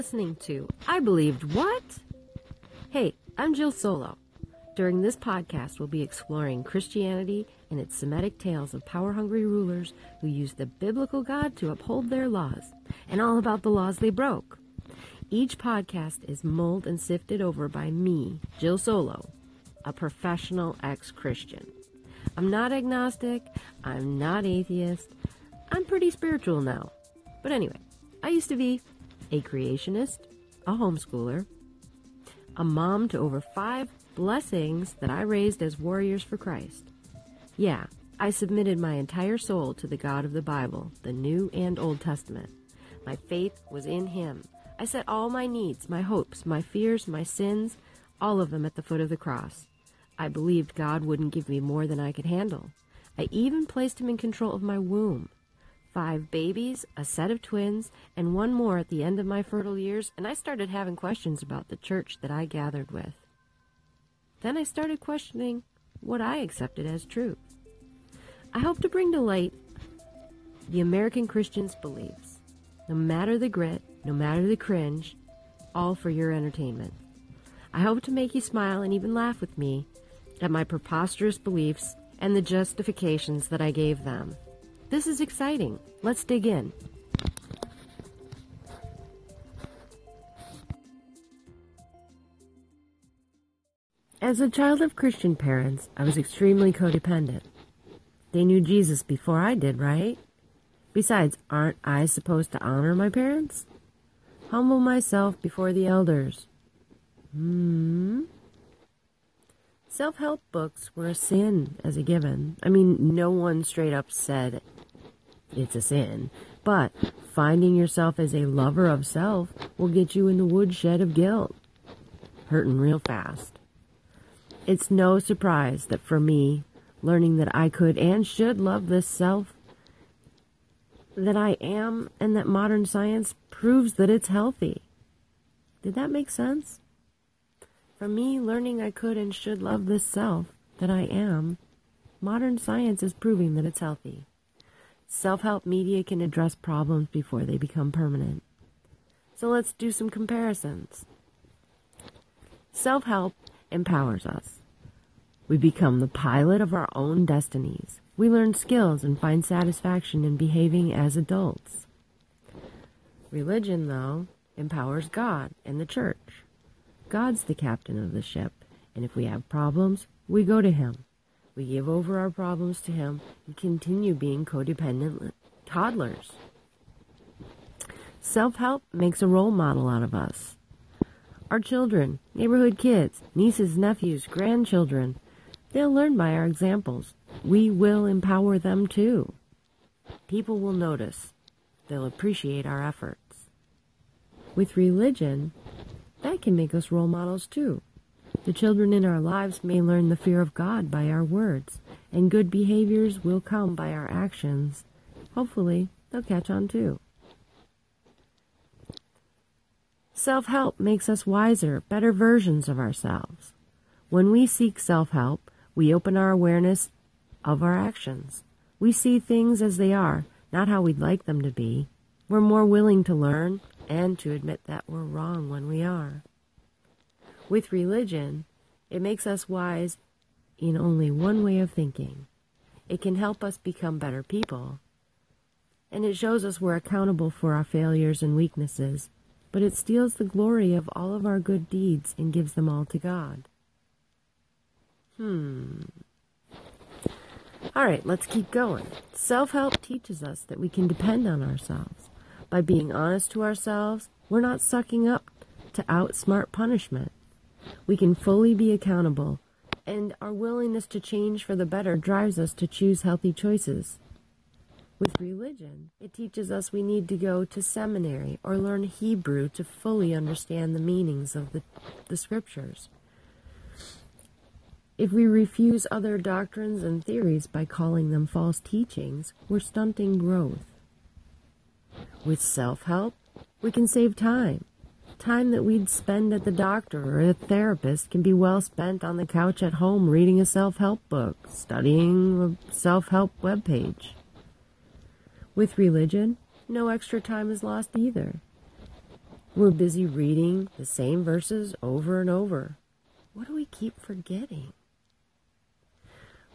listening to I Believed What? Hey, I'm Jill Solo. During this podcast, we'll be exploring Christianity and its Semitic tales of power hungry rulers who used the biblical God to uphold their laws, and all about the laws they broke. Each podcast is mulled and sifted over by me, Jill Solo, a professional ex Christian. I'm not agnostic, I'm not atheist, I'm pretty spiritual now. But anyway, I used to be a creationist, a homeschooler, a mom to over five blessings that I raised as warriors for Christ. Yeah, I submitted my entire soul to the God of the Bible, the New and Old Testament. My faith was in Him. I set all my needs, my hopes, my fears, my sins, all of them at the foot of the cross. I believed God wouldn't give me more than I could handle. I even placed Him in control of my womb five babies, a set of twins, and one more at the end of my fertile years, and I started having questions about the church that I gathered with. Then I started questioning what I accepted as true. I hope to bring to light the American Christian's beliefs, no matter the grit, no matter the cringe, all for your entertainment. I hope to make you smile and even laugh with me at my preposterous beliefs and the justifications that I gave them. This is exciting. Let's dig in. As a child of Christian parents, I was extremely codependent. They knew Jesus before I did, right? Besides, aren't I supposed to honor my parents? Humble myself before the elders. Hmm. Self help books were a sin as a given. I mean, no one straight up said it's a sin. But finding yourself as a lover of self will get you in the woodshed of guilt, hurting real fast. It's no surprise that for me, learning that I could and should love this self that I am and that modern science proves that it's healthy. Did that make sense? For me, learning I could and should love this self that I am, modern science is proving that it's healthy. Self help media can address problems before they become permanent. So let's do some comparisons. Self help empowers us. We become the pilot of our own destinies. We learn skills and find satisfaction in behaving as adults. Religion, though, empowers God and the church. God's the captain of the ship, and if we have problems, we go to Him. We give over our problems to Him and continue being codependent toddlers. Self help makes a role model out of us. Our children, neighborhood kids, nieces, nephews, grandchildren, they'll learn by our examples. We will empower them too. People will notice. They'll appreciate our efforts. With religion, that can make us role models too. The children in our lives may learn the fear of God by our words, and good behaviors will come by our actions. Hopefully, they'll catch on too. Self help makes us wiser, better versions of ourselves. When we seek self help, we open our awareness of our actions. We see things as they are, not how we'd like them to be. We're more willing to learn and to admit that we're wrong when we are. With religion, it makes us wise in only one way of thinking. It can help us become better people. And it shows us we're accountable for our failures and weaknesses, but it steals the glory of all of our good deeds and gives them all to God. Hmm. All right, let's keep going. Self help teaches us that we can depend on ourselves. By being honest to ourselves, we're not sucking up to outsmart punishment. We can fully be accountable, and our willingness to change for the better drives us to choose healthy choices. With religion, it teaches us we need to go to seminary or learn Hebrew to fully understand the meanings of the, the scriptures. If we refuse other doctrines and theories by calling them false teachings, we're stunting growth. With self help, we can save time time that we'd spend at the doctor or a therapist can be well spent on the couch at home reading a self help book, studying a self help webpage. With religion, no extra time is lost either. We're busy reading the same verses over and over. What do we keep forgetting?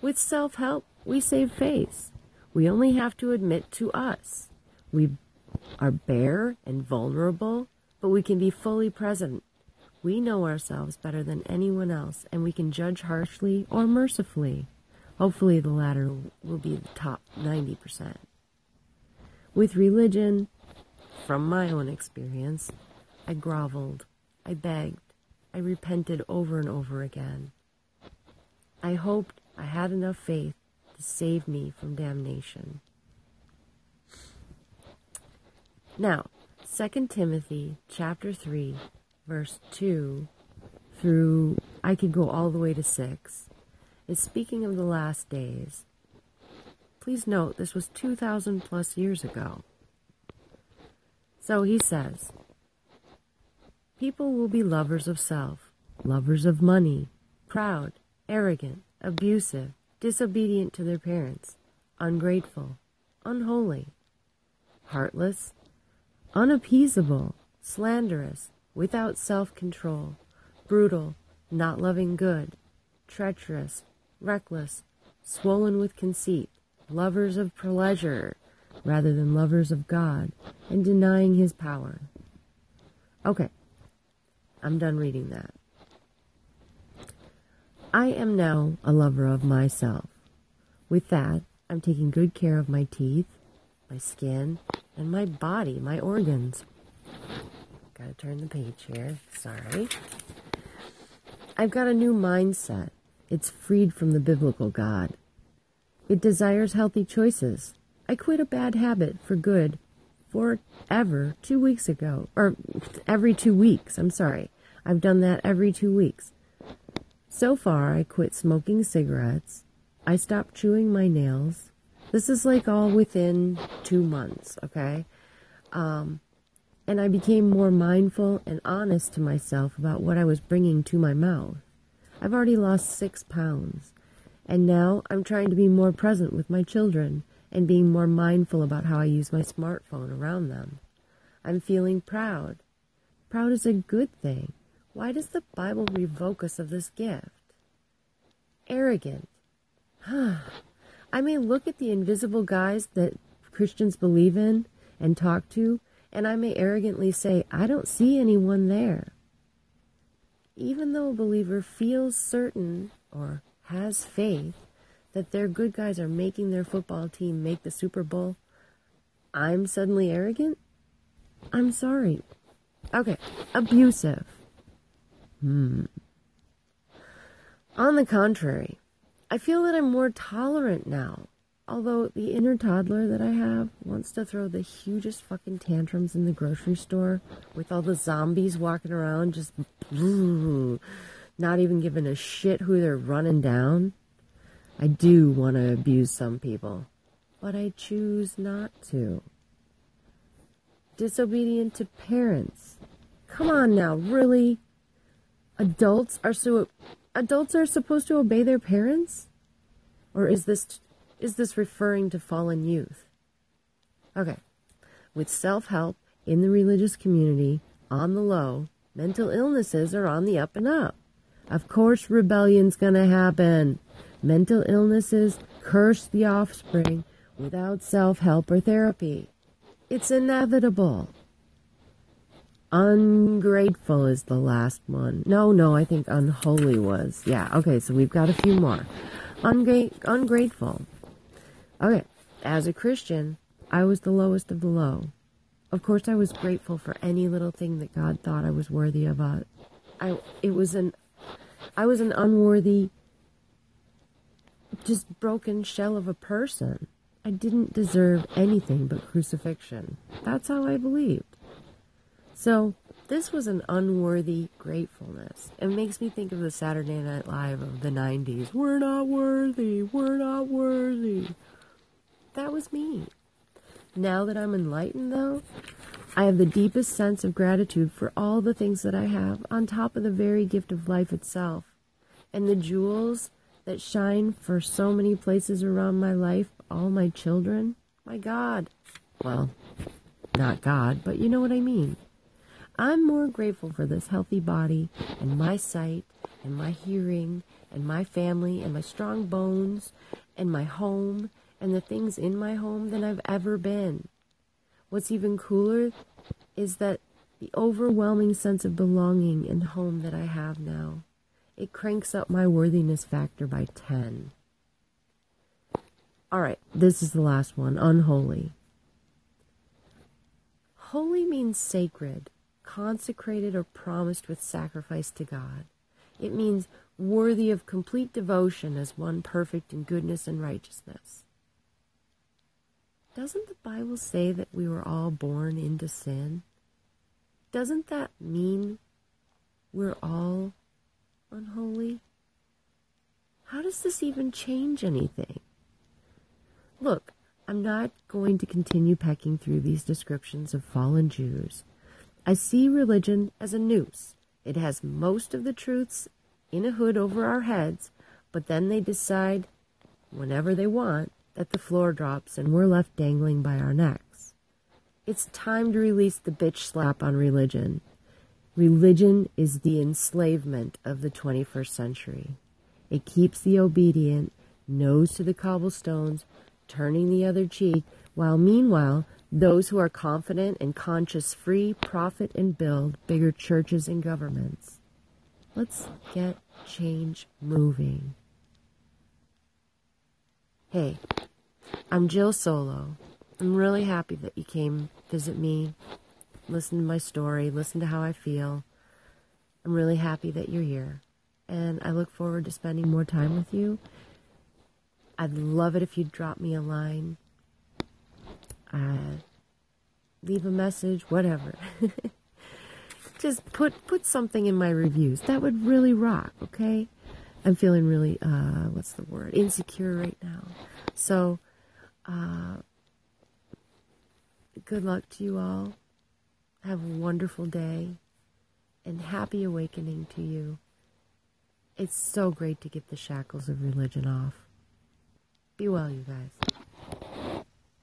With self help, we save face. We only have to admit to us. We are bare and vulnerable, but we can be fully present. We know ourselves better than anyone else, and we can judge harshly or mercifully. Hopefully, the latter will be the top 90%. With religion, from my own experience, I groveled, I begged, I repented over and over again. I hoped I had enough faith to save me from damnation. Now, 2 Timothy chapter 3, verse 2 through, I could go all the way to 6, is speaking of the last days. Please note, this was 2,000 plus years ago. So he says, People will be lovers of self, lovers of money, proud, arrogant, abusive, disobedient to their parents, ungrateful, unholy, heartless, unappeasable, slanderous, without self control, brutal, not loving good, treacherous, reckless, swollen with conceit, lovers of pleasure rather than lovers of God, and denying his power. Okay, I'm done reading that. I am now a lover of myself. With that, I'm taking good care of my teeth, my skin, and my body, my organs. Gotta turn the page here. Sorry. I've got a new mindset. It's freed from the biblical God. It desires healthy choices. I quit a bad habit for good forever two weeks ago. Or every two weeks. I'm sorry. I've done that every two weeks. So far, I quit smoking cigarettes. I stopped chewing my nails. This is like all within two months, okay? Um, and I became more mindful and honest to myself about what I was bringing to my mouth. I've already lost six pounds, and now I'm trying to be more present with my children and being more mindful about how I use my smartphone around them. I'm feeling proud. Proud is a good thing. Why does the Bible revoke us of this gift? Arrogant. I may look at the invisible guys that Christians believe in and talk to, and I may arrogantly say, I don't see anyone there. Even though a believer feels certain or has faith that their good guys are making their football team make the Super Bowl, I'm suddenly arrogant? I'm sorry. Okay, abusive. Hmm. On the contrary, I feel that I'm more tolerant now. Although the inner toddler that I have wants to throw the hugest fucking tantrums in the grocery store with all the zombies walking around just not even giving a shit who they're running down. I do want to abuse some people, but I choose not to. Disobedient to parents. Come on now, really? adults are so adults are supposed to obey their parents? Or is this is this referring to fallen youth? Okay. With self-help in the religious community on the low mental illnesses are on the up and up. Of course rebellion's gonna happen. Mental illnesses curse the offspring without self-help or therapy. It's inevitable Ungrateful is the last one. No, no, I think unholy was. Yeah, okay, so we've got a few more. Ungra- ungrateful. Okay, as a Christian, I was the lowest of the low. Of course, I was grateful for any little thing that God thought I was worthy of. Uh, I it was an I was an unworthy, just broken shell of a person. I didn't deserve anything but crucifixion. That's how I believed. So this was an unworthy gratefulness. It makes me think of the Saturday Night Live of the 90s. We're not worthy. We're not worthy. That was me. Now that I'm enlightened, though, I have the deepest sense of gratitude for all the things that I have, on top of the very gift of life itself. And the jewels that shine for so many places around my life, all my children, my God. Well, not God, but you know what I mean. I'm more grateful for this healthy body and my sight and my hearing and my family and my strong bones and my home and the things in my home than I've ever been. What's even cooler is that the overwhelming sense of belonging and home that I have now. It cranks up my worthiness factor by 10. All right, this is the last one unholy. Holy means sacred, consecrated, or promised with sacrifice to God. It means worthy of complete devotion as one perfect in goodness and righteousness. Doesn't the Bible say that we were all born into sin? Doesn't that mean we're all unholy? How does this even change anything? Look, I'm not going to continue pecking through these descriptions of fallen Jews. I see religion as a noose. It has most of the truths in a hood over our heads, but then they decide, whenever they want, that the floor drops and we're left dangling by our necks. It's time to release the bitch slap on religion. Religion is the enslavement of the 21st century. It keeps the obedient nose to the cobblestones, turning the other cheek, while meanwhile, those who are confident and conscious free, profit, and build bigger churches and governments. Let's get change moving. Hey, I'm Jill Solo. I'm really happy that you came visit me, listen to my story, listen to how I feel. I'm really happy that you're here. And I look forward to spending more time with you. I'd love it if you'd drop me a line, uh, leave a message, whatever. Just put put something in my reviews. That would really rock, okay? I'm feeling really uh, what's the word? Insecure right now. So uh, good luck to you all. Have a wonderful day and happy awakening to you. It's so great to get the shackles of religion off. Be well, you guys.